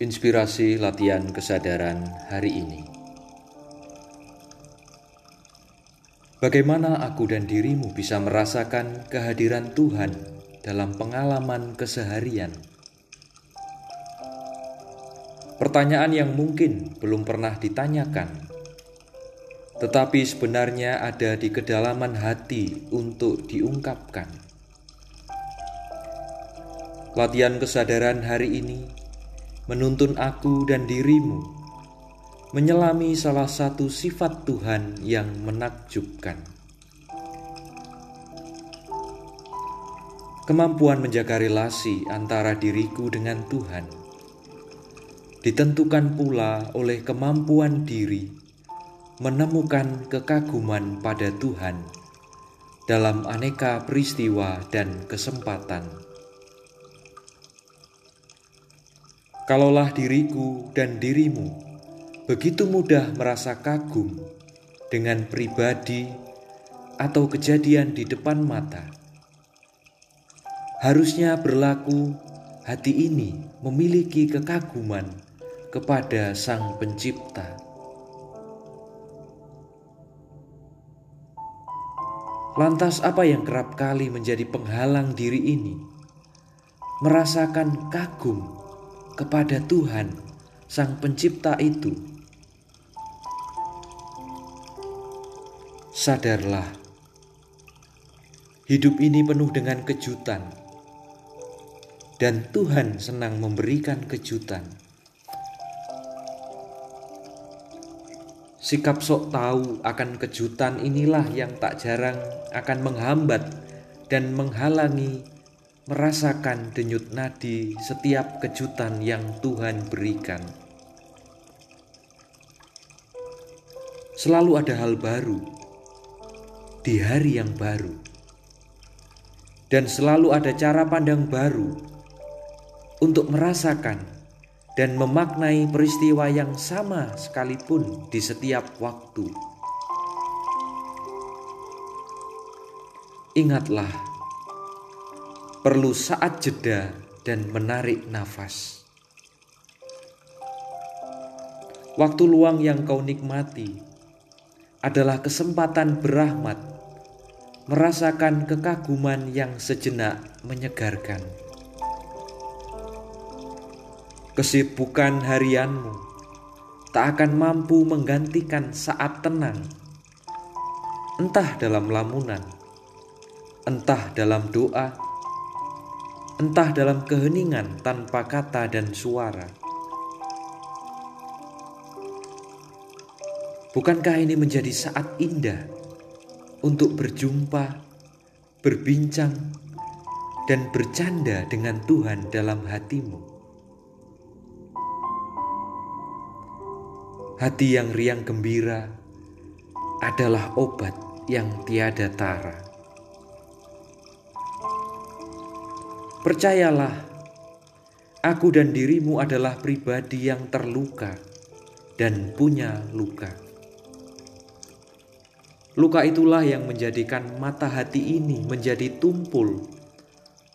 Inspirasi latihan kesadaran hari ini. Bagaimana aku dan dirimu bisa merasakan kehadiran Tuhan dalam pengalaman keseharian? Pertanyaan yang mungkin belum pernah ditanyakan, tetapi sebenarnya ada di kedalaman hati untuk diungkapkan. Latihan kesadaran hari ini menuntun aku dan dirimu menyelami salah satu sifat Tuhan yang menakjubkan. Kemampuan menjaga relasi antara diriku dengan Tuhan ditentukan pula oleh kemampuan diri menemukan kekaguman pada Tuhan dalam aneka peristiwa dan kesempatan. Kalaulah diriku dan dirimu begitu mudah merasa kagum dengan pribadi atau kejadian di depan mata, harusnya berlaku hati ini memiliki kekaguman kepada Sang Pencipta. Lantas, apa yang kerap kali menjadi penghalang diri ini? Merasakan kagum kepada Tuhan, Sang Pencipta itu. Sadarlah, hidup ini penuh dengan kejutan, dan Tuhan senang memberikan kejutan. Sikap sok tahu akan kejutan inilah yang tak jarang akan menghambat dan menghalangi merasakan denyut nadi setiap kejutan yang Tuhan berikan. Selalu ada hal baru di hari yang baru, dan selalu ada cara pandang baru untuk merasakan dan memaknai peristiwa yang sama sekalipun di setiap waktu. Ingatlah perlu saat jeda dan menarik nafas. Waktu luang yang kau nikmati adalah kesempatan berahmat, merasakan kekaguman yang sejenak menyegarkan. Kesibukan harianmu tak akan mampu menggantikan saat tenang, entah dalam lamunan, entah dalam doa entah dalam keheningan tanpa kata dan suara. Bukankah ini menjadi saat indah untuk berjumpa, berbincang, dan bercanda dengan Tuhan dalam hatimu? Hati yang riang gembira adalah obat yang tiada tara. Percayalah, aku dan dirimu adalah pribadi yang terluka dan punya luka. Luka itulah yang menjadikan mata hati ini menjadi tumpul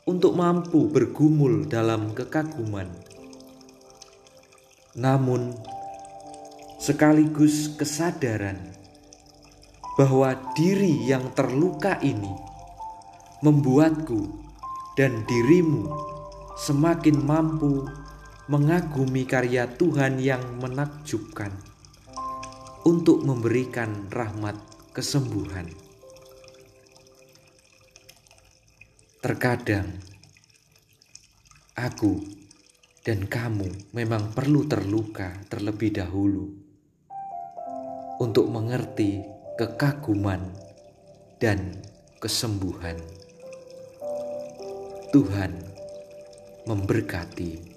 untuk mampu bergumul dalam kekaguman. Namun, sekaligus kesadaran bahwa diri yang terluka ini membuatku dan dirimu semakin mampu mengagumi karya Tuhan yang menakjubkan untuk memberikan rahmat kesembuhan. Terkadang aku dan kamu memang perlu terluka terlebih dahulu untuk mengerti kekaguman dan kesembuhan. Tuhan memberkati.